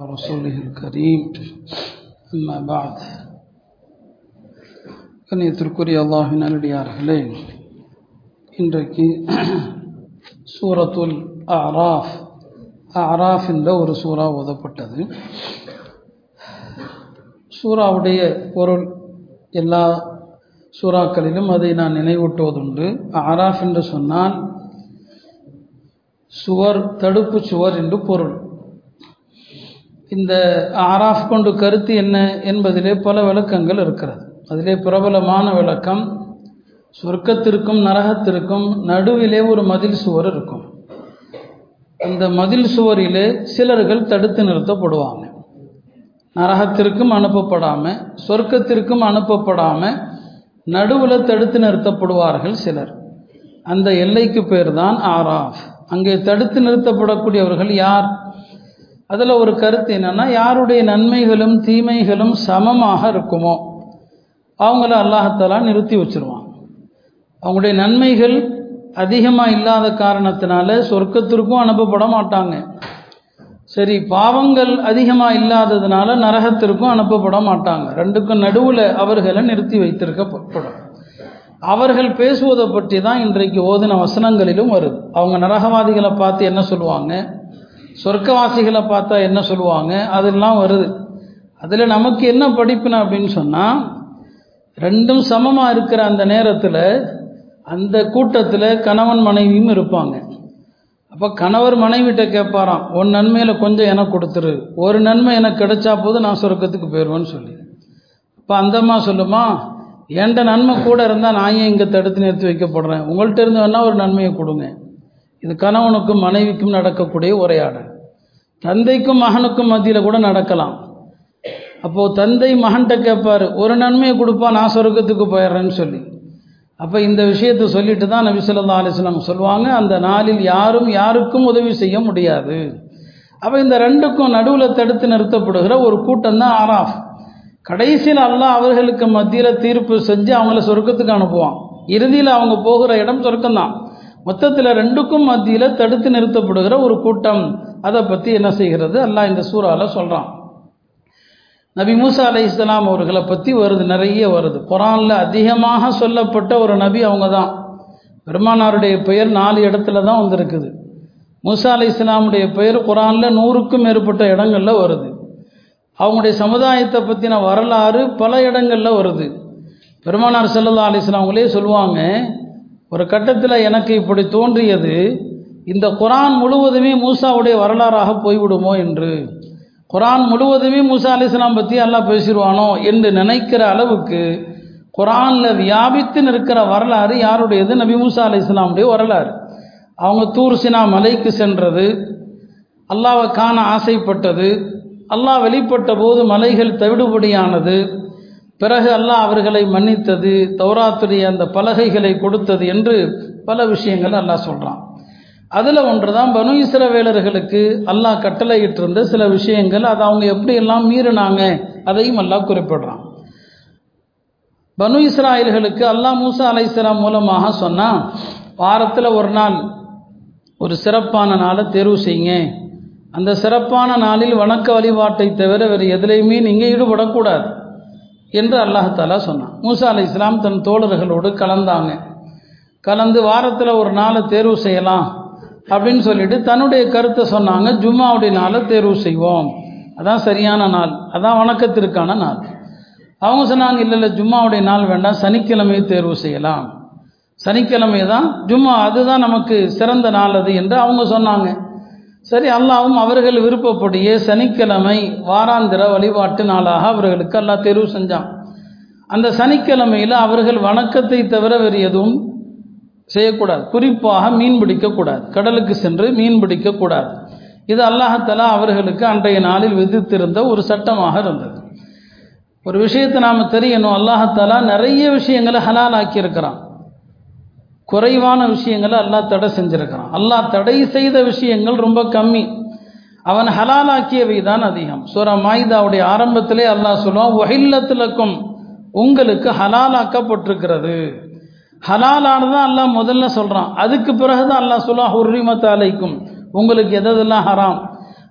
رسوله الكريم أما بعد கண்ணியத்திற்குரிய அல்லாஹின் நல்லடியார்களே இன்றைக்கு சூரத்துல் அராஃப் அராஃப் என்ற ஒரு சூறா ஓதப்பட்டது சூறாவுடைய பொருள் எல்லா சூறாக்களிலும் அதை நான் நினைவூட்டுவதுண்டு அராஃப் என்று சொன்னால் சுவர் தடுப்பு சுவர் என்று பொருள் இந்த ஆராஃப் கொண்டு கருத்து என்ன என்பதிலே பல விளக்கங்கள் இருக்கிறது. அதிலே பிரபலமான விளக்கம் சொர்க்கத்திற்கும் நரகத்திற்கும் நடுவிலே ஒரு மதில் சுவர் இருக்கும். அந்த மதில் சுவரிலே சிலர்கள் தடுத்து நிறுத்தப்படுவாங்க. நரகத்திற்கும் அனுப்பப்படாமல் சொர்க்கத்திற்கும் அனுப்பப்படாமல் நடுவில் தடுத்து நிறுத்தப்படுவார்கள் சிலர். அந்த எல்லைக்கு பேர் தான் ஆராஃப். அங்கே தடுத்து நிறுத்தப்படக்கூடியவர்கள் யார்? அதில் ஒரு கருத்து என்னென்னா யாருடைய நன்மைகளும் தீமைகளும் சமமாக இருக்குமோ அவங்கள அல்லாஹத்தாலா நிறுத்தி வச்சுருவான் அவங்களுடைய நன்மைகள் அதிகமாக இல்லாத காரணத்தினால சொர்க்கத்திற்கும் அனுப்பப்பட மாட்டாங்க. சரி பாவங்கள் அதிகமாக இல்லாததுனால நரகத்திற்கும் அனுப்பப்பட மாட்டாங்க. ரெண்டுக்கும் நடுவில் அவர்களை நிறுத்தி வைத்திருக்கப்படும். அவர்கள் பேசுவதை பற்றி தான் இன்றைக்கு ஓதின வசனங்களிலும் வருது. அவங்க நரகவாதிகளை பார்த்து என்ன சொல்லுவாங்க? சொர்க்கவாசிகளை பார்த்தா என்ன சொல்லுவாங்க? அதெல்லாம் வருது. அதில் நமக்கு என்ன படிப்பின அப்படின்னு சொன்னால் ரெண்டும் சமமாக இருக்கிற அந்த நேரத்தில் அந்த கூட்டத்தில் கணவன் மனைவியும் இருப்பாங்க. அப்போ கணவர் மனைவிட்ட கேட்பாராம் உன் நன்மையில் கொஞ்சம் எனக்கு கொடுத்துரு. ஒரு நன்மை எனக்கு கிடைச்சா போது நான் சொர்க்கத்துக்கு போயிடுவேன்னு சொல்லி. அப்போ அந்தம்மா சொல்லுமா என்கிட்ட நன்மை கூட இருந்தால் நான் ஏன் இங்கே தடுத்து நிறுத்தி வைக்கப்படுறேன்? உங்கள்கிட்ட இருந்து வேணால் ஒரு நன்மையை கொடுங்க. இது கணவனுக்கும் மனைவிக்கும் நடக்கக்கூடிய உரையாடல். தந்தைக்கும் மகனுக்கும் மத்தியில் கூட நடக்கலாம். அப்போது தந்தை மகன்கிட்ட கேட்பார் ஒரு நன்மையை கொடுப்பா நான் சொர்க்கத்துக்கு போயிடுறேன்னு சொல்லி. அப்போ இந்த விஷயத்தை சொல்லிட்டு தான் நபி சொல்லா அலிஸ்லாம் சொல்லுவாங்க அந்த நாளில் யாரும் யாருக்கும் உதவி செய்ய முடியாது. அப்போ இந்த ரெண்டுக்கும் நடுவில் தடுத்து நிறுத்தப்படுகிற ஒரு கூட்டம் தான் ஆராஃப். கடைசியில் அல்லாஹ் அவர்களுக்கு மத்தியில் தீர்ப்பு செஞ்சு அவங்கள சொர்க்கத்துக்கு அனுப்புவான். இறுதியில் அவங்க போகிற இடம் சொர்க்கம்தான். மொத்தத்தில் ரெண்டுக்கும் மத்தியில் தடுத்து நிறுத்தப்படுகிற ஒரு கூட்டம். அதை பற்றி என்ன செய்கிறது? அல்லாஹ் இந்த சூறாவில் சொல்கிறான் நபி மூசா அலை இஸ்லாம் அவர்களை பற்றி வருது நிறைய வருது. குரானில் அதிகமாக சொல்லப்பட்ட ஒரு நபி அவங்க தான் பெருமானாருடைய பெயர் நாலு இடத்துல தான் வந்திருக்குது. மூசா அலை இஸ்லாமுடைய பெயர் குரானில் நூறுக்கும் மேற்பட்ட இடங்களில் வருது. அவங்களுடைய சமுதாயத்தை பற்றின வரலாறு பல இடங்களில் வருது. பெருமானார் செல்லல்லா அலிஸ்லாம் அவங்களே சொல்லுவாங்க ஒரு கட்டத்தில் எனக்கு இப்படி தோன்றியது இந்த குரான் முழுவதுமே மூசாவுடைய வரலாறாக போய்விடுமோ என்று. குரான் முழுவதுமே மூசா அலிஸ்லாம் பற்றி எல்லாம் பேசிடுவானோ என்று நினைக்கிற அளவுக்கு குரானில் வியாபித்து நிற்கிற வரலாறு யாருடையது? நபி மூசா அலி இஸ்லாமுடைய வரலாறு. அவங்க தூர் சினா மலைக்கு சென்றது அல்லாவை காண ஆசைப்பட்டது அல்லாஹ் வெளிப்பட்ட போது மலைகள் தவிடுபடியானது பிறகு அல்லாஹ் அவர்களை மன்னித்தது தௌராத்துடைய அந்த பலகைகளை கொடுத்தது என்று பல விஷயங்கள் அல்லாஹ் சொல்கிறான் அதில் ஒன்று தான் பனு இஸ்ரவேலர்களுக்கு அல்லாஹ் கட்டளையிட்டிருந்த சில விஷயங்கள் அதை அவங்க எப்படியெல்லாம் மீறினாங்க அதையும் அல்லாஹ் குறிப்பிடுறான். பனு இஸ்ராயல்களுக்கு அல்லாஹ் மூசா அலைசலாம் மூலமாக சொன்னால் வாரத்தில் ஒரு நாள் ஒரு சிறப்பான நாளை தேர்வு செய்யுங்க. அந்த சிறப்பான நாளில் வணக்க வழிபாட்டை தவிர வேறு எதுலேயுமே நீங்கள் ஈடுபடக்கூடாது. என்று அல்லாஹாலா சொன்னான். மூசா அலி இஸ்லாம் தன் தோழர்களோடு கலந்தாங்க. கலந்து வாரத்தில் ஒரு நாளை தேர்வு செய்யலாம் அப்படின்னு சொல்லிட்டு தன்னுடைய கருத்தை சொன்னாங்க. ஜும்மாவுடைய நாளை தேர்வு செய்வோம். அதான் சரியான நாள். அதான் வணக்கத்திற்கான நாள். அவங்க சொன்னாங்க இல்லை இல்லை ஜும்மாவுடைய நாள் வேண்டாம். சனிக்கிழமையை தேர்வு செய்யலாம். சனிக்கிழமை தான் ஜும்மா. அதுதான் நமக்கு சிறந்த நாள் அது என்று அவங்க சொன்னாங்க. சரி அல்லாவும் அவர்கள் விருப்பப்படியே சனிக்கிழமை வாராந்திர வழிபாட்டு நாளாக அவர்களுக்கு அல்லாஹ் தேர்வு செஞ்சான். அந்த சனிக்கிழமையில் அவர்கள் வணக்கத்தை தவிர வேறு எதுவும் செய்யக்கூடாது. குறிப்பாக மீன் பிடிக்கக்கூடாது. கடலுக்கு சென்று மீன் பிடிக்கக்கூடாது. இது அல்லாஹத்தலா அவர்களுக்கு அன்றைய நாளில் விதித்திருந்த ஒரு சட்டமாக இருந்தது. ஒரு விஷயத்தை நாம் தெரியணும். அல்லாஹத்தாலா நிறைய விஷயங்களை ஹலால் ஆக்கியிருக்கிறான் குறைவான விஷயங்களை அல்லாஹ் தடை செஞ்சிருக்கிறான். அல்லாஹ் தடை செய்த விஷயங்கள் ரொம்ப கம்மி. அவன் ஹலாலாக்கியவை தான் அதிகம். சூரா மாயுதாவுடைய ஆரம்பத்திலே அல்லாஹ் சொல்லுவான் ஒஹில்லத்திலக்கும் உங்களுக்கு ஹலாலாக்கப்பட்டிருக்கிறது. ஹலாலானதான் அல்லாஹ் முதல்ல சொல்கிறான் அதுக்கு பிறகு தான் அல்லாஹ் சொல்லுவான் ஹுர்ரிமத் அலைக்கும். உங்களுக்கு எதெல்லாம் ஹராம்?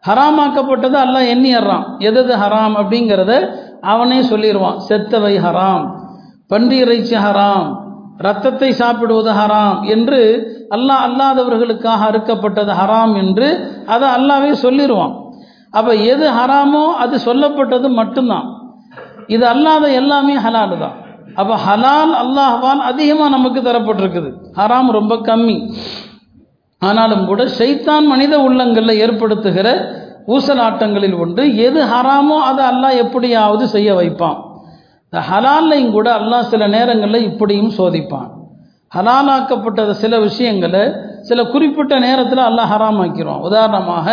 ஹராமாக்கப்பட்டது அல்லாஹ் எண்ணிடுறான் எதது ஹராம் அப்படிங்கிறத அவனே சொல்லிடுவான் செத்தவை ஹராம். பன்றி இறைச்சி ஹராம். ரத்தத்தை சாப்பிடுவது ஹராம் என்று அல்லாஹ் அல்லாதவர்களுக்காக அறுக்கப்பட்டது ஹராம் என்று அதை அல்லாவே சொல்லிடுவான் அப்போ எது ஹராமோ அது சொல்லப்பட்டது மட்டும்தான். இது அல்லாத எல்லாமே ஹலால் தான். அப்போ ஹலால் அல்லாஹ்வால் அதிகமாக நமக்கு தரப்பட்டிருக்குது. ஹராம் ரொம்ப கம்மி. ஆனாலும் கூட ஷைத்தான் மனித உள்ளங்களில் ஏற்படுத்துகிற ஊசலாட்டங்களில் ஒன்று எது ஹராமோ அதை அல்லாஹ் எப்படியாவது செய்ய வைப்பான். இந்த ஹலால்லையும் கூட அல்லாஹ் சில நேரங்களில் இப்படியும் சோதிப்பான். ஹலாலாக்கப்பட்ட சில விஷயங்களை சில குறிப்பிட்ட நேரத்தில் அல்லாஹ் ஹராமாக்கிறோம் உதாரணமாக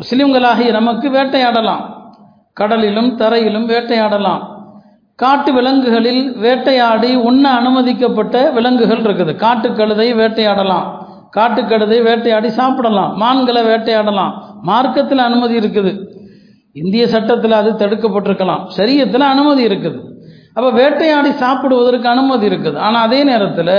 முஸ்லீம்களாகிய நமக்கு வேட்டையாடலாம். கடலிலும் தரையிலும் வேட்டையாடலாம். காட்டு விலங்குகளில் வேட்டையாடி உண்ண அனுமதிக்கப்பட்ட விலங்குகள் இருக்குது. காட்டு கழுதை வேட்டையாடலாம். காட்டுக்கழுதை வேட்டையாடி சாப்பிடலாம். மான்களை வேட்டையாடலாம். மார்க்கத்தில் அனுமதி இருக்குது. இந்திய சட்டத்தில் அது தடுக்கப்பட்டிருக்கலாம். சரியத்தில் அனுமதி இருக்குது. அப்போ வேட்டையாடி சாப்பிடுவதற்கு அனுமதி இருக்குது. ஆனால் அதே நேரத்தில்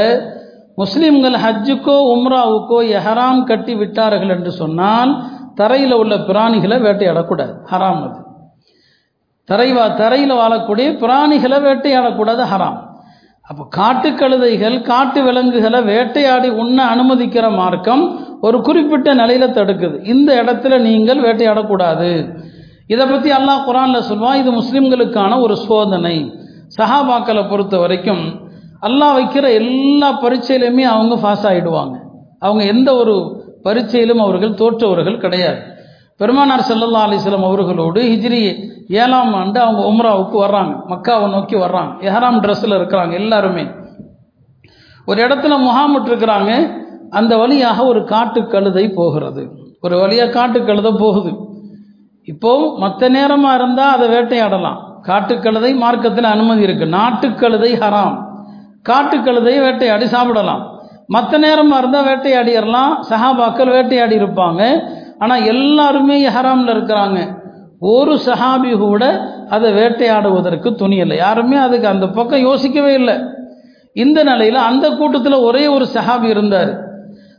முஸ்லீம்கள் ஹஜ்ஜுக்கோ உம்ராவுக்கோ எஹராம் கட்டி விட்டார்கள் என்று சொன்னால் தரையில் உள்ள பிராணிகளை வேட்டையாடக்கூடாது. ஹராம் அது. தரைவா தரையில் வாழக்கூடிய பிராணிகளை வேட்டையாடக்கூடாது ஹராம். அப்போ காட்டு கழுதைகள் காட்டு விலங்குகளை வேட்டையாடி உண்ண அனுமதிக்கிற மார்க்கம் ஒரு குறிப்பிட்ட நிலையில தடுக்குது. இந்த இடத்துல நீங்கள் வேட்டையாடக்கூடாது. இதை பற்றி அல்லாஹ் குரானில் சொல்லுவான் இது முஸ்லீம்களுக்கான ஒரு சோதனை. சஹாபாக்களை பொறுத்த வரைக்கும் அல்லாஹ் வைக்கிற எல்லா பரீட்சையிலுமே அவங்க பாஸ் ஆகிடுவாங்க அவங்க எந்த ஒரு பரீட்சையிலும் அவர்கள் தோற்றவர்கள் கிடையாது. பெருமானார் சல்லல்லா அலிஸ்லாம் அவர்களோடு ஹிஜ்ரி ஏழாம் ஆண்டு அவங்க உம்ராவுக்கு வர்றாங்க. மக்காவை நோக்கி வர்றாங்க. எஹராம் ட்ரெஸ்ஸில் இருக்கிறாங்க எல்லாருமே. ஒரு இடத்துல முகாமிட்டிருக்கிறாங்க அந்த வழியாக ஒரு காட்டு கழுதை போகிறது. ஒரு வழியாக காட்டு கழுதை போகுது. இப்போ மற்ற நேரமாக இருந்தால் அதை வேட்டையாடலாம். காட்டுக்கழுதை மார்க்கத்தில் அனுமதி இருக்கு. நாட்டுக்கழுதை ஹராம். காட்டுக்கழுதை வேட்டையாடி சாப்பிடலாம். மற்ற நேரமாக இருந்தால் வேட்டையாடிடலாம் சஹாபாக்கள் வேட்டையாடி இருப்பாங்க. ஆனால் எல்லாருமே ஹராமில் இருக்கிறாங்க. ஒரு சஹாபி கூட அதை வேட்டையாடுவதற்கு துணியலை யாருமே அதுக்கு அந்த பக்கம் யோசிக்கவே இல்லை. இந்த நிலையில் அந்த கூட்டத்தில் ஒரே ஒரு சஹாபி இருந்தார்.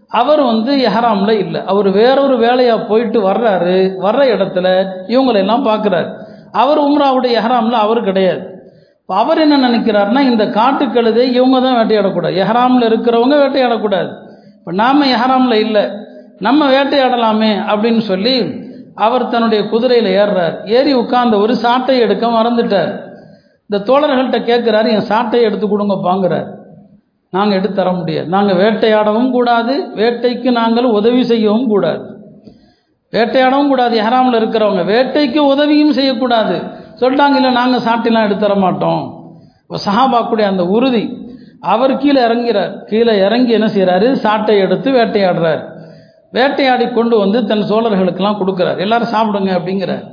அவர் வந்து எஹராமில் இல்லை. அவர் வேறொரு வேலையாக போயிட்டு வர்றாரு. வர்ற இடத்துல இவங்களெல்லாம் பார்க்குறாரு. அவர் உம்ராவுடைய எஹராமில் அவர் கிடையாது. அவர் என்ன நினைக்கிறாருன்னா இந்த காட்டுக்கழுதை இவங்க தான் வேட்டையாடக்கூடாது. எஹராமில் இருக்கிறவங்க வேட்டையாடக்கூடாது. இப்போ நாம் எஹராமில் இல்லை. நம்ம வேட்டையாடலாமே அப்படின்னு சொல்லி அவர் தன்னுடைய குதிரையில் ஏறுறார். ஏறி உட்கார்ந்த ஒரு சாட்டை எடுக்க மறந்துட்டார். இந்த தோழர்கள்ட்ட கேட்குறாரு என் சாட்டையை எடுத்து கொடுங்க பாங்குறார் நாங்கள் எடுத்து தர முடியாது. நாங்கள் வேட்டையாடவும் கூடாது வேட்டைக்கு நாங்கள் உதவி செய்யவும் கூடாது. வேட்டையாடவும் கூடாது எஹராமில் இருக்கிறவங்க. வேட்டைக்கு உதவியும் செய்யக்கூடாது. சொல்லிட்டாங்க இல்லை நாங்கள் சாட்டையெல்லாம் எடுத்து தர மாட்டோம். சஹாபாக்குடைய அந்த உறுதி. அவர் கீழே இறங்கிறார். கீழே இறங்கி என்ன செய்கிறாரு சாட்டை எடுத்து வேட்டையாடுறார். வேட்டையாடி கொண்டு வந்து தன் சோழர்களுக்கெல்லாம் கொடுக்குறார். எல்லாரும் சாப்பிடுங்க அப்படிங்கிறார்.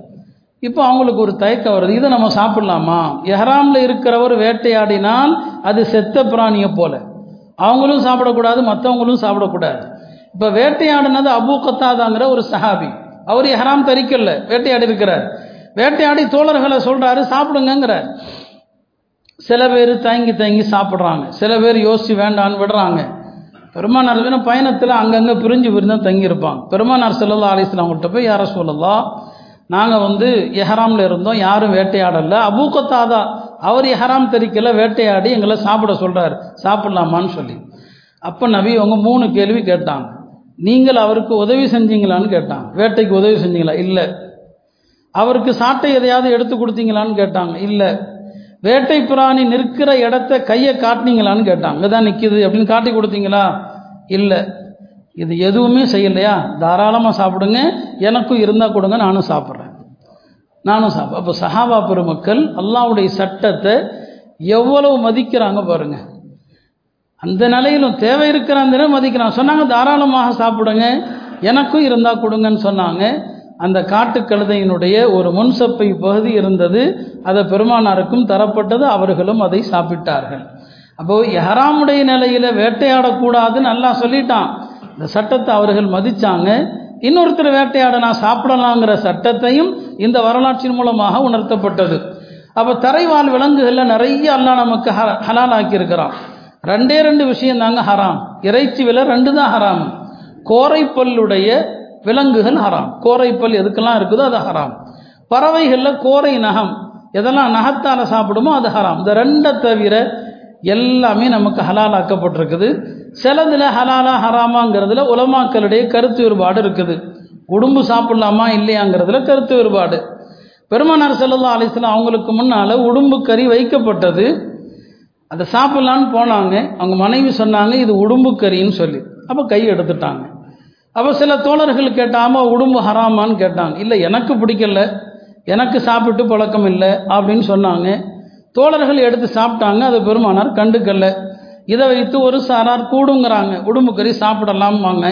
இப்போ அவங்களுக்கு ஒரு தயக்கம் வருது. இதை நம்ம சாப்பிடலாமா? எஹராமில் இருக்கிறவர் வேட்டையாடினால் அது செத்த பிராணியை போல. அவங்களும் சாப்பிடக்கூடாது மற்றவங்களும் சாப்பிடக்கூடாது. இப்போ வேட்டையாடினது அபு கத்தாதாங்கிற ஒரு சஹாபி. அவர் ஹராம் தரிக்கல வேட்டையாடி இருக்கிறார் வேட்டையாடி தோழர்களை சொல்கிறாரு சாப்பிடுங்கிறார் சில பேர் தயங்கி தயங்கி சாப்பிட்றாங்க. சில பேர் யோசிச்சு வேண்டான்னு விடுறாங்க. பெருமானார் பயணத்தில் அங்கங்கே பிரிஞ்சு பிரிஞ்சு தங்கியிருப்பாங்க. பெருமானார் செல்லல்லா அலிஸ்லாம் அவங்கள்ட்ட போய் யார சொல்லலாம் நாங்கள் வந்து எஹராமில் இருந்தோம் யாரும் வேட்டையாடலை. அபூக்கத்தாதா அவர் எஹராம் தெரிக்கல வேட்டையாடி எங்களை சாப்பிட சொல்கிறார் சாப்பிட்லாமான்னு சொல்லி. அப்போ நபி அவங்க மூணு கேள்வி கேட்டாங்க. நீங்கள் அவருக்கு உதவி செஞ்சீங்களான்னு கேட்டாங்க வேட்டைக்கு உதவி செஞ்சீங்களா? இல்லை. அவருக்கு சாட்டை எதையாவது எடுத்து கொடுத்தீங்களான்னு கேட்டாங்க. இல்லை. வேட்டை பிராணி நிற்கிற இடத்த கையை காட்டினீங்களான்னு கேட்டாங்க. அங்கே தான் நிற்கிது அப்படின்னு காட்டி கொடுத்தீங்களா? இல்லை. இது எதுவுமே செய்யலையா? தாராளமாக சாப்பிடுங்க. எனக்கும் இருந்தால் கொடுங்க நானும் சாப்பிட்றேன். நானும் சாப்பிட்றேன். அப்போ சஹாபா பெருமக்கள் அல்லாவுடைய சட்டத்தை எவ்வளவு மதிக்கிறாங்க பாருங்கள் அந்த நிலையிலும் தேவை இருக்கிற அந்த நிலை மதிக்கிறான். சொன்னாங்க தாராளமாக சாப்பிடுங்க எனக்கும் இருந்தால் கொடுங்கன்னு சொன்னாங்க. அந்த காட்டு கழுதையினுடைய ஒரு முன்சப்பை பகுதி இருந்தது. அதை பெருமானாருக்கும் தரப்பட்டது அவர்களும் அதை சாப்பிட்டார்கள். அப்போ எஹராமுடைய நிலையில் வேட்டையாடக்கூடாதுன்னு நல்லா சொல்லிட்டான். இந்த சட்டத்தை அவர்கள் மதித்தாங்க இன்னொருத்தர் வேட்டையாட நான் சாப்பிடலாங்கிற சட்டத்தையும் இந்த வரலாற்றின் மூலமாக உணர்த்தப்பட்டது. அப்போ தரைவாழ் விலங்குகளில் நிறைய அல்லா நமக்கு ஹ ஹலால் ஆக்கியிருக்கிறான் ரெண்டே ரெண்டு விஷயம் தாங்க ஹராம். இறைச்சி விலை ரெண்டு தான் ஹராம். கோரை பல்லுடைய விலங்குகள் ஹராம். கோரைப்பல் எதுக்கெல்லாம் இருக்குதோ அது ஹராம். பறவைகளில் கோரை நகம். எதெல்லாம் நகத்தால் சாப்பிடுமோ அது ஹராம். இந்த ரெண்டை தவிர எல்லாமே நமக்கு ஹலாலாக்கப்பட்டிருக்குது. சிலதில் ஹலாலா ஹராமாங்கிறதுல உலமாக்களுடைய கருத்து வேறுபாடு இருக்குது. உடும்பு சாப்பிடலாமா இல்லையாங்கிறதுல கருத்து வேறுபாடு. பெருமானார் செல்லல்லா அலிஸ்லாம் அவங்களுக்கு முன்னால் உடும்பு கறி வைக்கப்பட்டது. அதை சாப்பிட்லான்னு போனாங்க. அவங்க மனைவி சொன்னாங்க இது உடும்பு கறின்னு சொல்லி. அப்போ கை எடுத்துட்டாங்க. அப்போ சில தோழர்கள் கேட்டாமல் உடும்பு ஹராமான்னு கேட்டாங்க. இல்லை எனக்கு பிடிக்கல. எனக்கு சாப்பிட்டு பழக்கம் இல்லை அப்படின்னு சொன்னாங்க. தோழர்கள் எடுத்து சாப்பிட்டாங்க அதை பெருமானார் கண்டுக்கல்ல இதை வைத்து ஒரு சாரார் கூடுங்கிறாங்க உடும்பு கறி சாப்பிடலாமாங்க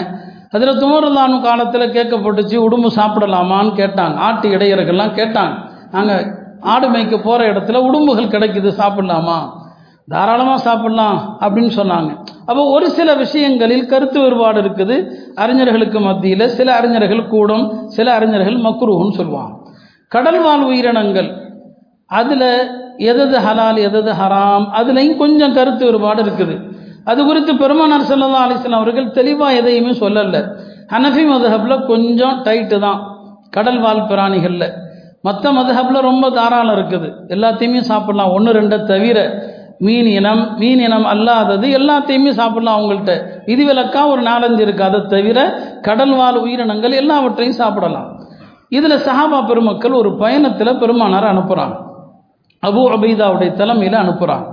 அதில் துமருல்லானு காலத்தில் கேட்கப்பட்டுச்சு உடும்பு சாப்பிடலாமான்னு கேட்டாங்க. ஆட்டு இடையர்கள்லாம் கேட்டாங்க. நாங்கள் ஆடு மேய்க்க போகிற இடத்துல உடும்புகள் கிடைக்குது சாப்பிடலாமா? தாராளமாக சாப்பிடலாம் அப்படின்னு சொன்னாங்க. அப்போ ஒரு சில விஷயங்களில் கருத்து வேறுபாடு இருக்குது. அறிஞர்களுக்கு மத்தியில் சில அறிஞர்கள் கூடும் சில அறிஞர்கள் மக்ரூன்னு சொல்லுவாங்க. கடல் வாழ் உயிரினங்கள் அதில் எதது ஹலால் எதது ஹராம் அதுலேயும் கொஞ்சம் கருத்து வேறுபாடு இருக்குது. அது குறித்து பெருமானார் செல்லல்லா அலிஸ்லாம் அவர்கள் தெளிவாக எதையுமே சொல்லலை. ஹனஃபி மதுஹபில் கொஞ்சம் டைட்டு தான். கடல் வாழ் பிராணிகளில். மற்ற மதுஹப்பில் ரொம்ப தாராளம் இருக்குது. எல்லாத்தையுமே சாப்பிடலாம். ஒன்று ரெண்டை தவிர மீன் இனம் மீன் இனம் அல்லாதது எல்லாத்தையுமே சாப்பிடலாம் அவங்கள்ட்ட. விதிவிலக்கா ஒரு நாலஞ்சு இருக்குது அதை தவிர கடல் வாழ் உயிரினங்கள் எல்லாவற்றையும் சாப்பிடலாம். இதில் சஹாபா பெருமக்கள் ஒரு பயணத்தில் பெருமானார் அனுப்புகிறாங்க அபு அபீதாவுடைய தலைமையில் அனுப்புகிறாங்க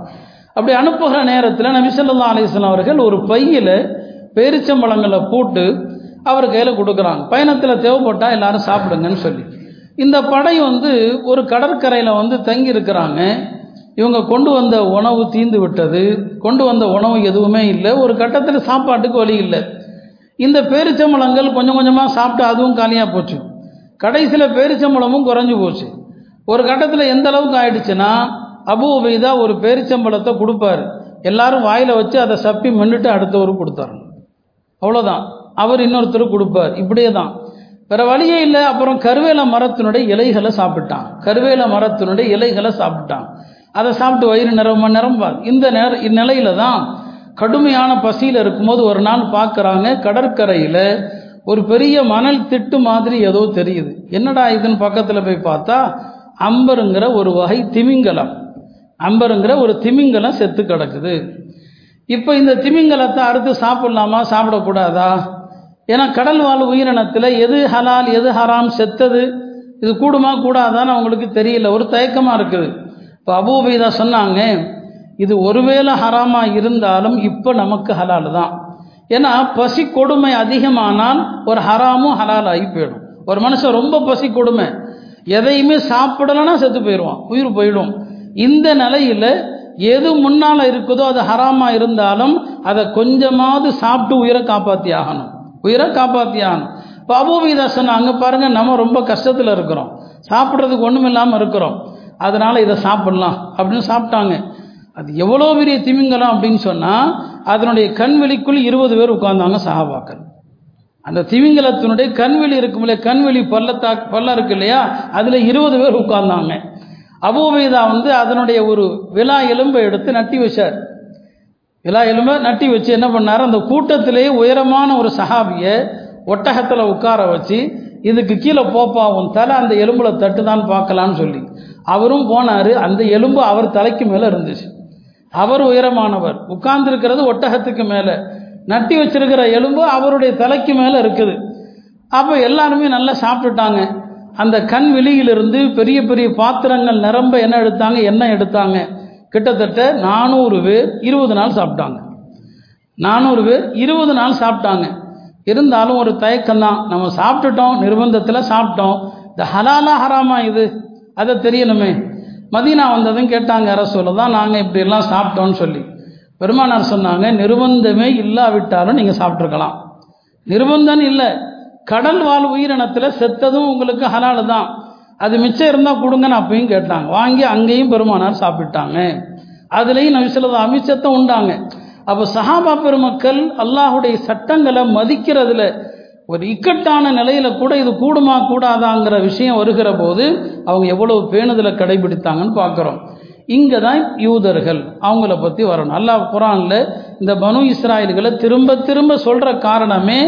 அப்படி அனுப்புகிற நேரத்தில் நபிசல்லா அலிஸ்லாம் அவர்கள் ஒரு பையில் பேரிச்சம்பழங்களை போட்டு அவர் கையில் கொடுக்குறாங்க. பயணத்தில் தேவைப்பட்டால் எல்லாரும் சாப்பிடுங்கன்னு சொல்லி. இந்த படை வந்து ஒரு கடற்கரையில் வந்து தங்கி இருக்கிறாங்க இவங்க கொண்டு வந்த உணவு தீந்து விட்டது. கொண்டு வந்த உணவு எதுவுமே இல்லை. ஒரு கட்டத்தில் சாப்பாட்டுக்கு வழி இல்லை. இந்த பேரிச்சம்பழங்கள் கொஞ்சம் கொஞ்சமாக சாப்பிட்டு அதுவும் காலியாக போச்சு. கடைசியில் பேரிச்சம்பழமும் குறைஞ்சி போச்சு. ஒரு கட்டத்தில் எந்த அளவுக்கு ஆயிடுச்சுன்னா அபு உபைதா ஒரு பேரிச்சம்பழத்தை கொடுப்பார். எல்லாரும் வாயில் வச்சு அதை சப்பி மின்னுட்டு அடுத்தவருக்கு கொடுத்தாரு. அவ்வளோதான் அவர் இன்னொருத்தர் கொடுப்பார். இப்படியே தான். வேற வழியே இல்லை. அப்புறம் கருவேல மரத்தினுடைய இலைகளை சாப்பிட்டான். கருவேல மரத்தினுடைய இலைகளை சாப்பிட்டான். அதை சாப்பிட்டு வயிறு நிரம்ப நிரம்பாது இந்த நேர இந்நிலையில தான் கடுமையான பசியில் இருக்கும்போது ஒரு நாள் பார்க்குறாங்க கடற்கரையில் ஒரு பெரிய மணல் திட்டு மாதிரி ஏதோ தெரியுது. என்னடா இதுன்னு பக்கத்தில் போய் பார்த்தா அம்பருங்கிற ஒரு வகை திமிங்கலம். அம்பருங்கிற ஒரு திமிங்கலம் செத்து கிடக்குது. இப்போ இந்த திமிங்கலத்தை அடுத்து சாப்பிடலாமா சாப்பிடக்கூடாதா? ஏன்னா கடல் வாழ் உயிரினத்தில் எது ஹலால் எது ஹராம் செத்தது இது கூடுமா கூடாதான்னு அவங்களுக்கு தெரியல. ஒரு தயக்கமாக இருக்குது. இப்போ அபூபைதா சொன்னாங்க இது ஒருவேளை ஹராமாக இருந்தாலும் இப்போ நமக்கு ஹலால் தான். ஏன்னா பசி கொடுமை அதிகமானால் ஒரு ஹராமும் ஹலால் ஆகி போயிடும். ஒரு மனுஷன் ரொம்ப பசி கொடுமை எதையுமே சாப்பிடலைன்னா செத்து போயிடுவான் உயிர் போயிடும். இந்த நிலையில் எது முன்னால் இருக்குதோ அது ஹராமாக இருந்தாலும் அதை கொஞ்சமாவது சாப்பிட்டு உயிரை காப்பாற்றி ஆகணும். உயிரை காப்பாற்றி ஆகணும். இப்போ அபூபீதா சொன்னாங்க பாருங்க நம்ம ரொம்ப கஷ்டத்தில் இருக்கிறோம். சாப்பிட்றதுக்கு ஒன்றும் இல்லாமல் இருக்கிறோம். அதனால் இதை சாப்பிடலாம் அப்படின்னு சாப்பிட்டாங்க. அது எவ்வளோ பெரிய திமிங்கலம் அப்படின்னு சொன்னால் அதனுடைய கண்வெளிக்குள் இருபது பேர் உட்கார்ந்தாங்க சஹாபாக்கள். அந்த திமிங்கலத்தினுடைய கண்வெளி இருக்கும்ல கண்வெளி பள்ளத்தா பள்ளம் இருக்கு இல்லையா? அதில் இருபது பேர் உட்கார்ந்தாங்க. அபூபைதா வந்து அதனுடைய ஒரு விழா எலும்பை எடுத்து நட்டி வச்சார். விழா எலும்பை நட்டி வச்சு என்ன பண்ணார்? அந்த கூட்டத்திலேயே உயரமான ஒரு சஹாபியை ஒட்டகத்தில் உட்கார வச்சு இதுக்கு கீழே போப்பா உன் தலை அந்த எலும்பில் தட்டுதான் பார்க்கலான்னு சொல்லி. அவரும் போனார். அந்த எலும்பு அவர் தலைக்கு மேலே இருந்துச்சு. அவர் உயரமானவர். உட்கார்ந்துருக்கிறது ஒட்டகத்துக்கு மேலே. நட்டி வச்சிருக்கிற எலும்பு அவருடைய தலைக்கு மேலே இருக்குது. அப்போ எல்லாருமே நல்லா சாப்பிட்டுட்டாங்க. அந்த கண் வெளியிலிருந்து பெரிய பெரிய பாத்திரங்கள் நிரம்ப என்ன எடுத்தாங்க? என்ன எடுத்தாங்க. கிட்டத்தட்ட நானூறு பேர் இருபது நாள் சாப்பிட்டாங்க. நானூறு பேர் இருபது நாள் சாப்பிட்டாங்க. இருந்தாலும் ஒரு தயக்கம் தான் நம்ம சாப்பிட்டுட்டோம் நிர்பந்தத்தில் சாப்பிட்டோம். இந்த ஹலாலா ஹராமா இது. அதை தெரியணுமே. மதீனா வந்ததும் கேட்டாங்க அரசோல தான் நாங்கள் இப்படியெல்லாம் சாப்பிட்டோம்னு சொல்லி. பெருமானார் சொன்னாங்க நிர்பந்தமே இல்லாவிட்டாலும் நீங்கள் சாப்பிட்ருக்கலாம் நிர்பந்தம் இல்லை. கடல் வாழ் உயிரினத்தில் செத்ததும் உங்களுக்கு ஹலால் தான் அது மிச்சம் இருந்தால் கொடுங்கன்னு அப்பயும் கேட்டாங்க. வாங்கி அங்கேயும் பெருமானார் சாப்பிட்டாங்க. அதுலேயும் நபிசல்லா அமிச்சத்தை உண்டாங்க. அப்போ சஹாபா பெருமக்கள் அல்லாஹுடைய சட்டங்களை மதிக்கிறதுல ஒரு இக்கட்டான நிலையில கூட இது கூடுமா கூடாதாங்கிற விஷயம் வருகிற போது அவங்க எவ்வளவு பேணுதலை கடைபிடித்தாங்கன்னு பார்க்குறோம். இங்கே தான் யூதர்கள் அவங்கள பற்றி வரணும். அல்லாஹ் குரானில் இந்த பனு இஸ்ராயல்களை திரும்ப திரும்ப சொல்கிற காரணமே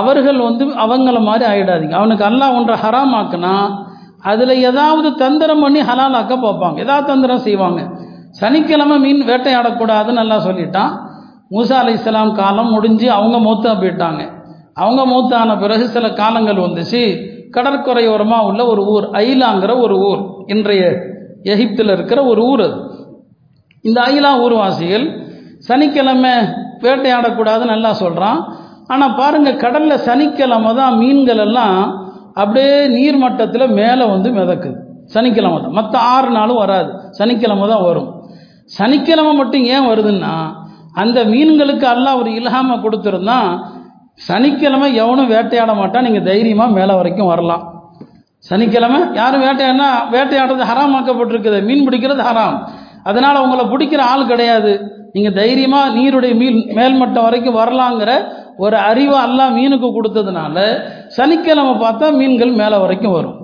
அவர்கள் வந்து அவங்கள மாதிரி ஆகிடாதீங்க அவனுக்கு அல்லாஹ் ஒன்றை ஹராமாக்குனா அதில் ஏதாவது தந்திரம் பண்ணி ஹலாலாக்க பார்ப்பாங்க. ஏதாவது தந்திரம் செய்வாங்க. சனிக்கிழமை மீன் வேட்டையாடக்கூடாதுன்னு நல்லா சொல்லிட்டான். மூசா அலி இஸ்லாம் காலம் முடிஞ்சு அவங்க மூத்தா போயிட்டாங்க. அவங்க மூத்தான பிறகு சில காலங்கள் வந்துச்சு. கடற்கரையோரமாக உள்ள ஒரு ஊர் ஐலாங்கிற ஒரு ஊர். இன்றைய எகிப்தில் இருக்கிற ஒரு ஊர் அது. இந்த ஐலா ஊர்வாசிகள் சனிக்கிழமை வேட்டையாடக்கூடாதுன்னு நல்லா சொல்கிறான் ஆனால் பாருங்கள் கடலில் சனிக்கிழமை தான் மீன்கள் எல்லாம் அப்படியே நீர்மட்டத்தில் மேலே வந்து மிதக்குது. சனிக்கிழமை தான். மற்ற ஆறு நாளும் வராது. சனிக்கிழமை தான் வரும். சனிக்கிழமை மட்டும் ஏன் வருதுன்னா அந்த மீன்களுக்கு அல்லாஹ் ஒரு இல்லாமல் கொடுத்துருந்தான் சனிக்கிழமை எவனும் வேட்டையாட மாட்டான் நீங்கள் தைரியமாக மேலே வரைக்கும் வரலாம். சனிக்கிழமை யாரும் வேட்டையாடினா வேட்டையாடுறது ஹராமாக்கப்பட்டிருக்குது மீன் பிடிக்கிறது ஹராம். அதனால் உங்களை பிடிக்கிற ஆள் கிடையாது. நீங்கள் தைரியமாக நீருடைய மீன் மேல்மட்டம் வரைக்கும் வரலாங்கிற ஒரு அறிவை அல்லாஹ் மீனுக்கு கொடுத்ததுனால சனிக்கிழமை பார்த்தா மீன்கள் மேலே வரைக்கும் வரும்.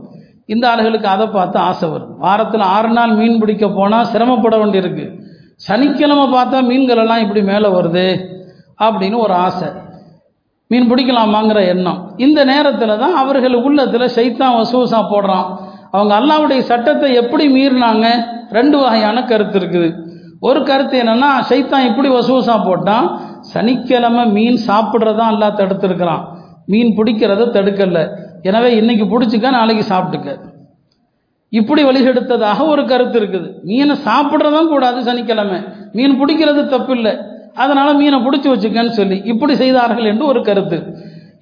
இந்த ஆளுகளுக்கு அதை பார்த்து ஆசை வரும் வாரத்தில் ஆறு நாள் மீன் பிடிக்க போனால் சிரமப்பட வேண்டியிருக்கு. சனிக்கிழமை பார்த்தா மீன்களெல்லாம் இப்படி மேலே வருது அப்படின்னு ஒரு ஆசை. மீன் பிடிக்கலாமாங்கிற எண்ணம். இந்த நேரத்தில் தான் அவர்கள் உள்ளத்தில் சைத்தான் வசூசா போடுறான். அவங்க அல்லாவுடைய சட்டத்தை எப்படி மீறினாங்க? ரெண்டு வகையான கருத்து இருக்குது. ஒரு கருத்து என்னன்னா சைத்தான் இப்படி வசூசா போட்டான் சனிக்கிழமை மீன் சாப்பிட்றதா அல்லா தடுத்துருக்கிறான். மீன் பிடிக்கிறத தடுக்கலை. எனவே இன்னைக்கு பிடிச்சிக்க நாளைக்கு சாப்பிட்டுக்க. இப்படி வழிகெடுத்ததாக ஒரு கருத்து இருக்குது. மீனை சாப்பிட்றதும் கூடாது சனிக்கிழமை. மீன் பிடிக்கிறது தப்பு இல்லை அதனால மீனை பிடிச்சி வச்சுக்கன்னு சொல்லி இப்படி செய்தார்கள் என்று ஒரு கருத்து.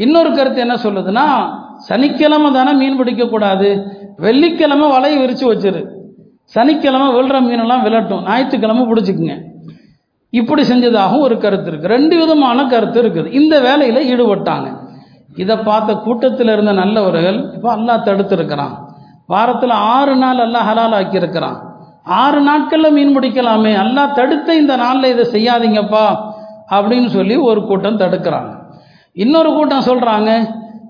இன்னொரு கருத்து என்ன சொல்லுதுன்னா சனிக்கிழமை தானே மீன் பிடிக்கக்கூடாது வெள்ளிக்கிழமை வலையை விரித்து வச்சிரு. சனிக்கிழமை விழுற மீனெல்லாம் விளட்டும் ஞாயிற்றுக்கிழமை பிடிச்சிக்குங்க. இப்படி செஞ்சதாகவும் ஒரு கருத்து இருக்குது ரெண்டு விதமான கருத்து இருக்குது. இந்த வேலையில் ஈடுபட்டாங்க. இதை பார்த்த கூட்டத்தில் இருந்த நல்லவர்கள் இப்போ அல்லா தடுத்திருக்கிறான். வாரத்தில் ஆறு நாள் எல்லாம் ஹலால் ஆக்கியிருக்கிறான் ஆறு நாட்களில் மீன் பிடிக்கலாமே அல்லா தடுத்த இந்த நாளில் இதை செய்யாதீங்கப்பா அப்படின்னு சொல்லி ஒரு கூட்டம் தடுக்கிறாங்க. இன்னொரு கூட்டம் சொல்கிறாங்க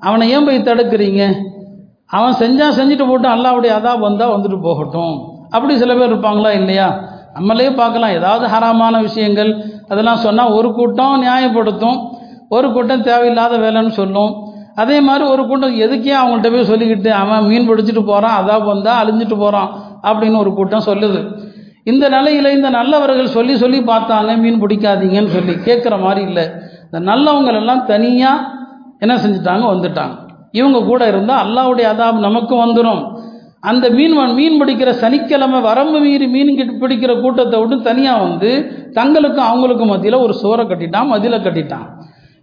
அவனை ஏன் போய் தடுக்கிறீங்க? அவன் செஞ்சால் செஞ்சுட்டு போட்டு அல்லாவுடைய அதா வந்தால் வந்துட்டு போகட்டும். அப்படி சில பேர் இருப்பாங்களா இல்லையா? நம்மளே பார்க்கலாம் ஏதாவது ஹராமான விஷயங்கள் அதெல்லாம் சொன்னால் ஒரு கூட்டம் நியாயப்படுத்தும். ஒரு கூட்டம் தேவையில்லாத வேலைன்னு சொல்லும் அதே மாதிரி ஒரு கூட்டம் எதுக்கே அவங்கள்ட்ட போய் சொல்லிக்கிட்டு அவன் மீன் பிடிச்சிட்டு போகிறான் அதா வந்தால் அழிஞ்சிட்டு போகிறான் அப்படின்னு ஒரு கூட்டம் சொல்லுது. இந்த நிலையில் இந்த நல்லவர்கள் சொல்லி சொல்லி பார்த்தாங்க மீன் பிடிக்காதீங்கன்னு சொல்லி. கேட்குற மாதிரி இல்லை. இந்த நல்லவங்களெல்லாம் தனியாக என்ன செஞ்சுட்டாங்க? வந்துட்டாங்க. இவங்க கூட இருந்தால் அல்லாவுடைய அதாப் நமக்கும் வந்துடும் அந்த மீன் மீன் பிடிக்கிற சனிக்கிழமை வரம்பு மீறி மீன் பிடிக்கிற கூட்டத்தை விட்டு தனியாக வந்து தங்களுக்கும் அவங்களுக்கும் மத்தியில் ஒரு சோரை கட்டிட்டான் மதியில் கட்டிட்டான்.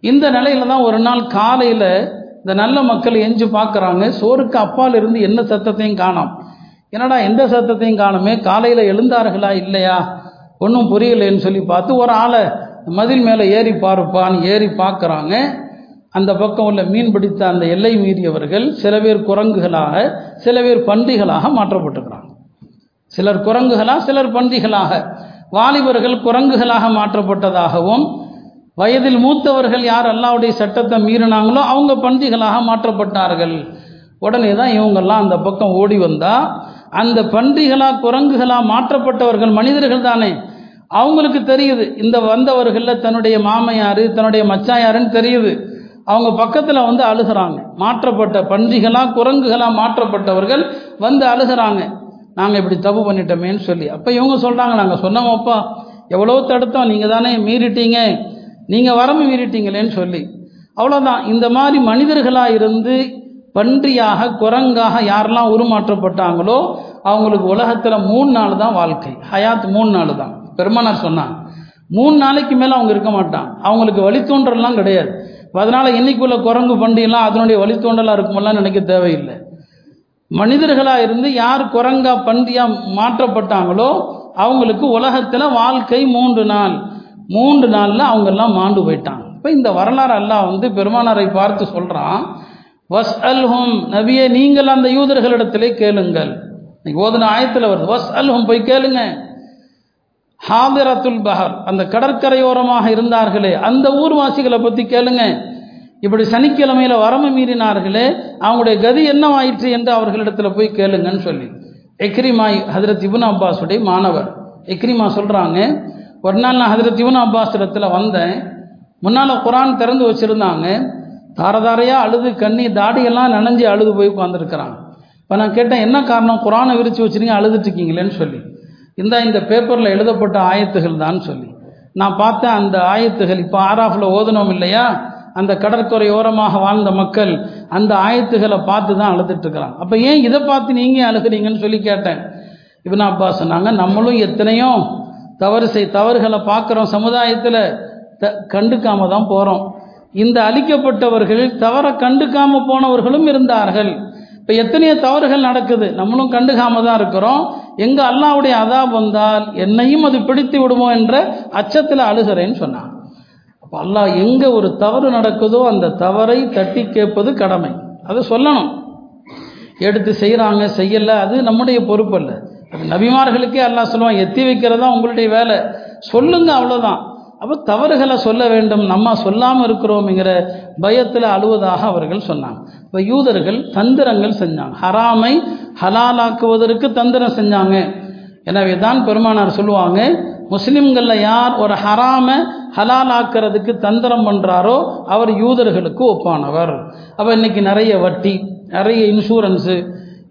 இந்த நிலையில தான் ஒரு நாள் காலையில் இந்த நல்ல மக்கள் எஞ்சு பார்க்குறாங்க. சோறுக்கு அப்பால் இருந்து என்ன சத்தத்தையும் காணோம். என்னடா எந்த சத்தத்தையும் காணுமே? காலையில் எழுந்தார்களா? இல்லையா? ஒன்றும் புரியலைன்னு சொல்லி பார்த்து ஒரு ஆளை மதில் மேலே ஏறி பாருப்பான்னு ஏறி பார்க்குறாங்க. அந்த பக்கம் உள்ள மீன் பிடித்த அந்த எல்லை மீறியவர்கள் சில பேர் குரங்குகளாக சில பேர் பன்றிகளாக மாற்றப்பட்டுக்கிறாங்க சிலர் குரங்குகளாக சிலர் பன்றிகளாக வாலிபர்கள் குரங்குகளாக மாற்றப்பட்டதாகவும் வயதில் மூத்தவர்கள் யார் அல்லாவுடைய சட்டத்தை மீறினாங்களோ அவங்க பன்றிகளாக மாற்றப்பட்டார்கள். உடனே தான் இவங்கெல்லாம் அந்த பக்கம் ஓடி வந்தா அந்த பன்றிகளா குரங்குகளா மாற்றப்பட்டவர்கள் மனிதர்கள் தானே. அவங்களுக்கு தெரியுது இந்த வந்தவர்களில் தன்னுடைய மாமையாரு தன்னுடைய மச்சாயாருன்னு தெரியுது. அவங்க பக்கத்தில் வந்து அழுகிறாங்க. மாற்றப்பட்ட பன்றிகளா குரங்குகளா மாற்றப்பட்டவர்கள் வந்து அழுகிறாங்க. நாங்கள் இப்படி தப்பு பண்ணிட்டோமேன்னு சொல்லி. அப்போ இவங்க சொல்கிறாங்க நாங்கள் சொன்னோமப்பா எவ்வளோ தடுத்தோம் நீங்கள் தானே மீறிட்டீங்க. நீங்கள் வரம்பு மீறிட்டீங்களேன்னு சொல்லி. அவ்வளோதான் இந்த மாதிரி மனிதர்களாக இருந்து பன்றியாக குரங்காக யாரெல்லாம் உருமாற்றப்பட்டாங்களோ அவங்களுக்கு உலகத்தில் மூணு நாள் தான் வாழ்க்கை. ஹயாத் மூணு நாள் தான். பெருமானார் சொன்னாங்க மூணு நாளைக்கு மேலே அவங்க இருக்க மாட்டான். அவங்களுக்கு வழித்தோன்றலாம் கிடையாது. அதனால் இன்னைக்குள்ள குரங்கு பண்டிகைலாம் அதனுடைய வழித்தோன்றலாக இருக்குமெல்லாம் நினைக்க தேவையில்லை. மனிதர்களாக இருந்து யார் குரங்கா பன்றியாக மாற்றப்பட்டாங்களோ அவங்களுக்கு உலகத்தில் வாழ்க்கை மூன்று நாள். மூன்று நாளில் அவங்கெல்லாம் மாண்டு போயிட்டாங்க. இப்போ இந்த வரலாறு எல்லாம் வந்து பெருமானாரை பார்த்து சொல்கிறான் வஸ் அல்ஹும் நபியை நீங்கள் அந்த யூதர்களிடத்திலே கேளுங்கள். இன்னைக்கு ஓதுன ஆயத்தில் வருது வஸ் அல்ஹும் போய் கேளுங்க. ஹாதிரத்துல் பஹர் அந்த கடற்கரையோரமாக இருந்தார்களே அந்த ஊர்வாசிகளை பற்றி கேளுங்க. இப்படி சனிக்கிழமையில் வரம மீறினார்களே அவங்களுடைய கதி என்னவாயிற்று என்று அவர்களிடத்தில் போய் கேளுங்கன்னு சொல்லி. எக்ரிமாய் ஹதரத் இபுன் அப்பாஸுடைய மாணவர் எக்ரிமா சொல்கிறாங்க ஒரு நாள் நான் ஹதரத் யூன் அப்பாஸ் இடத்துல வந்தேன். முன்னால் குரான் திறந்து வச்சுருந்தாங்க. தாரதாரையாக அழுது கண்ணி தாடியெல்லாம் நனைஞ்சு அழுது போய் உட்காந்துருக்குறாங்க இப்போ நான் கேட்டேன் என்ன காரணம்? குரானை விரித்து வச்சுருங்க அழுதுட்டுருக்கீங்களேன்னு சொல்லி. இந்த இந்த பேப்பரில் எழுதப்பட்ட ஆயத்துகள் தான் சொல்லி. நான் பார்த்தேன் அந்த ஆயத்துகள் இப்போ ஆராஃபில் ஓதனோம் இல்லையா? அந்த கடற்கரை ஓரமாக வாழ்ந்த மக்கள் அந்த ஆயத்துகளை பார்த்து தான் அழுதுட்டுருக்குறாங்க அப்போ ஏன் இதை பார்த்து நீங்கள் அழுகிறீங்கன்னு சொல்லி கேட்டேன். இவன் அப்பா சொன்னாங்க நம்மளும் எத்தனையோ தவறு செய் தவறுகளை பார்க்குறோம். சமுதாயத்தில் த கண்டுக்காம தான் போகிறோம் இந்த அழிக்கப்பட்டவர்கள் தவற கண்டுக்காம போனவர்களும் இருந்தார்கள். இப்போ எத்தனையோ தவறுகள் நடக்குது. நம்மளும் கண்டுக்காம தான் இருக்கிறோம். எங்கே அல்லாவுடைய அதா வந்தால் என்னையும் அது பிடித்து விடுமோ என்ற அச்சத்தில் அழுகிறேன்னு சொன்னான் அப்போ அல்லாஹ் எங்கே ஒரு தவறு நடக்குதோ அந்த தவறை தட்டி கேட்பது கடமை. அதை சொல்லணும். எடுத்து செய்கிறாங்க செய்யலை அது நம்முடைய பொறுப்பல்ல. நபிமார்களுக்கே அல்லாஹ் சொல்லுவான் எத்தி வைக்கிறதா உங்களுடைய வேலை. சொல்லுங்க அவ்வளோதான் அப்போ தவறுகளை சொல்ல வேண்டும் நம்ம சொல்லாமல் இருக்கிறோம்ங்கிற பயத்தில் அழுவதாக அவர்கள் சொன்னாங்க. இப்போ யூதர்கள் தந்திரங்கள் செஞ்சாங்க. ஹராமை ஹலாலாக்குவதற்கு தந்திரம் செஞ்சாங்க. எனவே தான் பெருமானார் சொல்லுவாங்க முஸ்லிம்களில் யார் ஒரு ஹராமை ஹலாலாக்கிறதுக்கு தந்திரம் பண்ணுறாரோ அவர் யூதர்களுக்கு ஒப்பானவர். அப்போ இன்னைக்கு நிறைய வட்டி நிறைய இன்சூரன்ஸு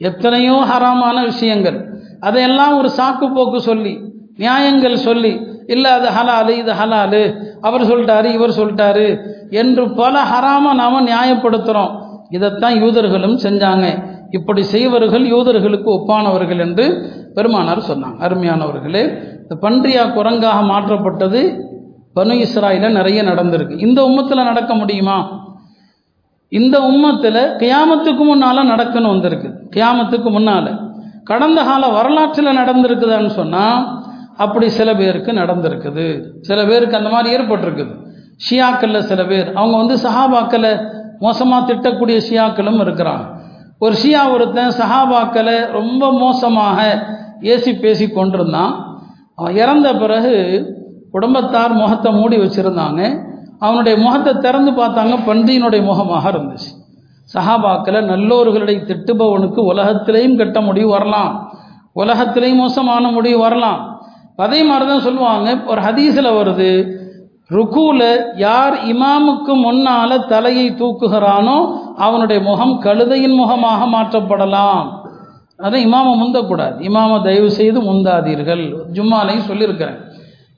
எத்தனையோ ஹராமான விஷயங்கள். அதையெல்லாம் ஒரு சாக்கு போக்கு சொல்லி நியாயங்கள் சொல்லி இல்லை அது ஹலாலு இது ஹலாலு அவர் சொல்லிட்டாரு இவர் சொல்லிட்டாரு என்று பல ஹராம நாம நியாயப்படுத்துகிறோம் இதைத்தான் யூதர்களும் செஞ்சாங்க. இப்படி செய்வர்கள் யூதர்களுக்கு ஒப்பானவர்கள் என்று பெருமானார் சொன்னாங்க. அருமையானவர்களே இந்த பன்றியா குரங்காக மாற்றப்பட்டது பனு இஸ்ராயில நிறைய நடந்திருக்கு. இந்த உம்மத்தில் நடக்க முடியுமா? இந்த உம்மத்தில் கியாமத்துக்கு முன்னால் நடக்கணும் வந்திருக்கு. கியாமத்துக்கு முன்னால். கடந்த கால வரலாற்றில் நடந்திருக்குதான்னு சொன்னால் அப்படி சில பேருக்கு நடந்திருக்குது. சில பேருக்கு அந்த மாதிரி ஏற்பட்டிருக்குது. ஷியாக்களில் சில பேர் அவங்க வந்து சஹாபாக்களை மோசமாக திட்டக்கூடிய ஷியாக்களும் இருக்கிறாங்க. ஒரு ஷியா ஒருத்தன் சஹாபாக்களை ரொம்ப மோசமாக ஏசி பேசி கொண்டிருந்தான். அவன் இறந்த பிறகு குடும்பத்தார் முகத்தை மூடி வச்சுருந்தாங்க. அவனுடைய முகத்தை திறந்து பார்த்தாங்க பன்றியினுடைய முகமாக இருந்துச்சு. சஹாபாக்களை நல்லோர்களை திட்டுபவனுக்கு உலகத்திலையும் கெட்ட முடிவு வரலாம். உலகத்திலையும் மோசமான முடிவு வரலாம். அதே மாதிரி தான் சொல்லுவாங்க. ஒரு ஹதீஸில் வருது ருக்கூல யார் இமாமுக்கு முன்னால தலையை தூக்குகிறானோ அவனுடைய முகம் கழுதையின் முகமாக மாற்றப்படலாம். அதை இமாம முந்தக்கூடாது. இமாமை தயவு செய்து முந்தாதீர்கள். ஜும்மாலையும் சொல்லியிருக்கிறேன்.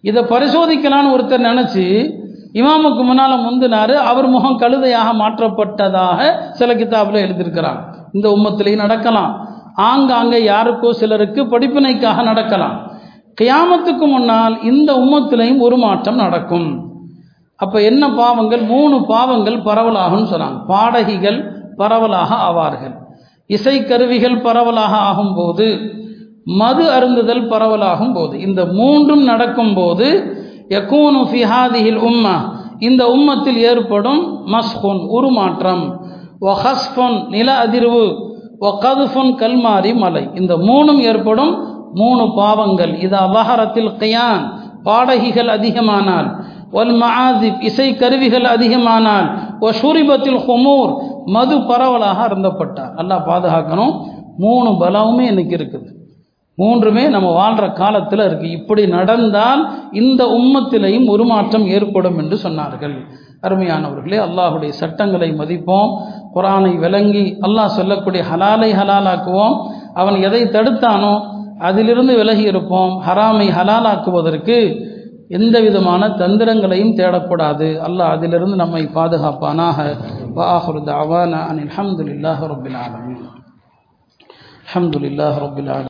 இதை பரிசோதிக்கலான்னு ஒருத்தர் நினச்சி இமாமுக்கு முன்னால் முந்தினாரு அவர் முகம் கழுதையாக மாற்றப்பட்டதாக சில கிதாபில் எழுதியிருக்கிறாங்க. இந்த உம்மத்திலையும் நடக்கலாம். ஆங்காங்கே யாருக்கோ சிலருக்கு படிப்பினைக்காக நடக்கலாம். கியாமத்துக்கு முன்னால் இந்த உம்மத்திலையும் ஒரு மாற்றம் நடக்கும். அப்போ என்ன பாவங்கள்? மூணு பாவங்கள் பரவலாகும்னு சொன்னாங்க. பாடகிகள் பரவலாக ஆவார்கள். இசைக்கருவிகள் பரவலாக ஆகும்போது மது அருந்துதல் பரவலாகும் போது இந்த மூன்றும் நடக்கும்போது யக்கூனு ஃபிஹாதிஹில் உம்மா இந்த உம்மத்தில் ஏற்படும் மஸ்ஹுன் உருமாற்றம். ஒஹஸ்ஃபுன் நில அதிர்வு ஒகதுஃபுன் கல்மாரி மலை. இந்த மூணும் ஏற்படும் மூணு பாவங்கள். இது அவஹரத்தில் கயான் பாடகிகள் அதிகமானால். ஒல் மஆசிப் இசை கருவிகள் அதிகமானால். ஒ ஷூரிபத்தில் ஹுமூர் மது பரவலாக அருந்தப்பட்டார். அல்லாஹ் பாதுகாக்கணும். மூணு பலமுமே இன்னைக்கு இருக்குது. மூன்றுமே நம்ம வாழ்கிற காலத்தில் இருக்குது இப்படி நடந்தால் இந்த உம்மத்திலையும் ஒரு மாற்றம் ஏற்படும் என்று சொன்னார்கள். அருமையானவர்களே அல்லாஹுடைய சட்டங்களை மதிப்போம் குரானை விளங்கி அல்லாஹ் சொல்லக்கூடிய ஹலாலை ஹலாலாக்குவோம். அவன் எதை தடுத்தானோ அதிலிருந்து விலகி இருப்போம். ஹராமை ஹலாலாக்குவதற்கு எந்த விதமான தந்திரங்களையும் தேடக்கூடாது. அல்லாஹ் அதிலிருந்து நம்மை பாதுகாப்பானாக. வாஹுரு தாவான அனில் அஹமதுல்லாஹ் ரபில் ஆலமின். அஹமதுல்லாஹ் ரபில் ஆலமின்.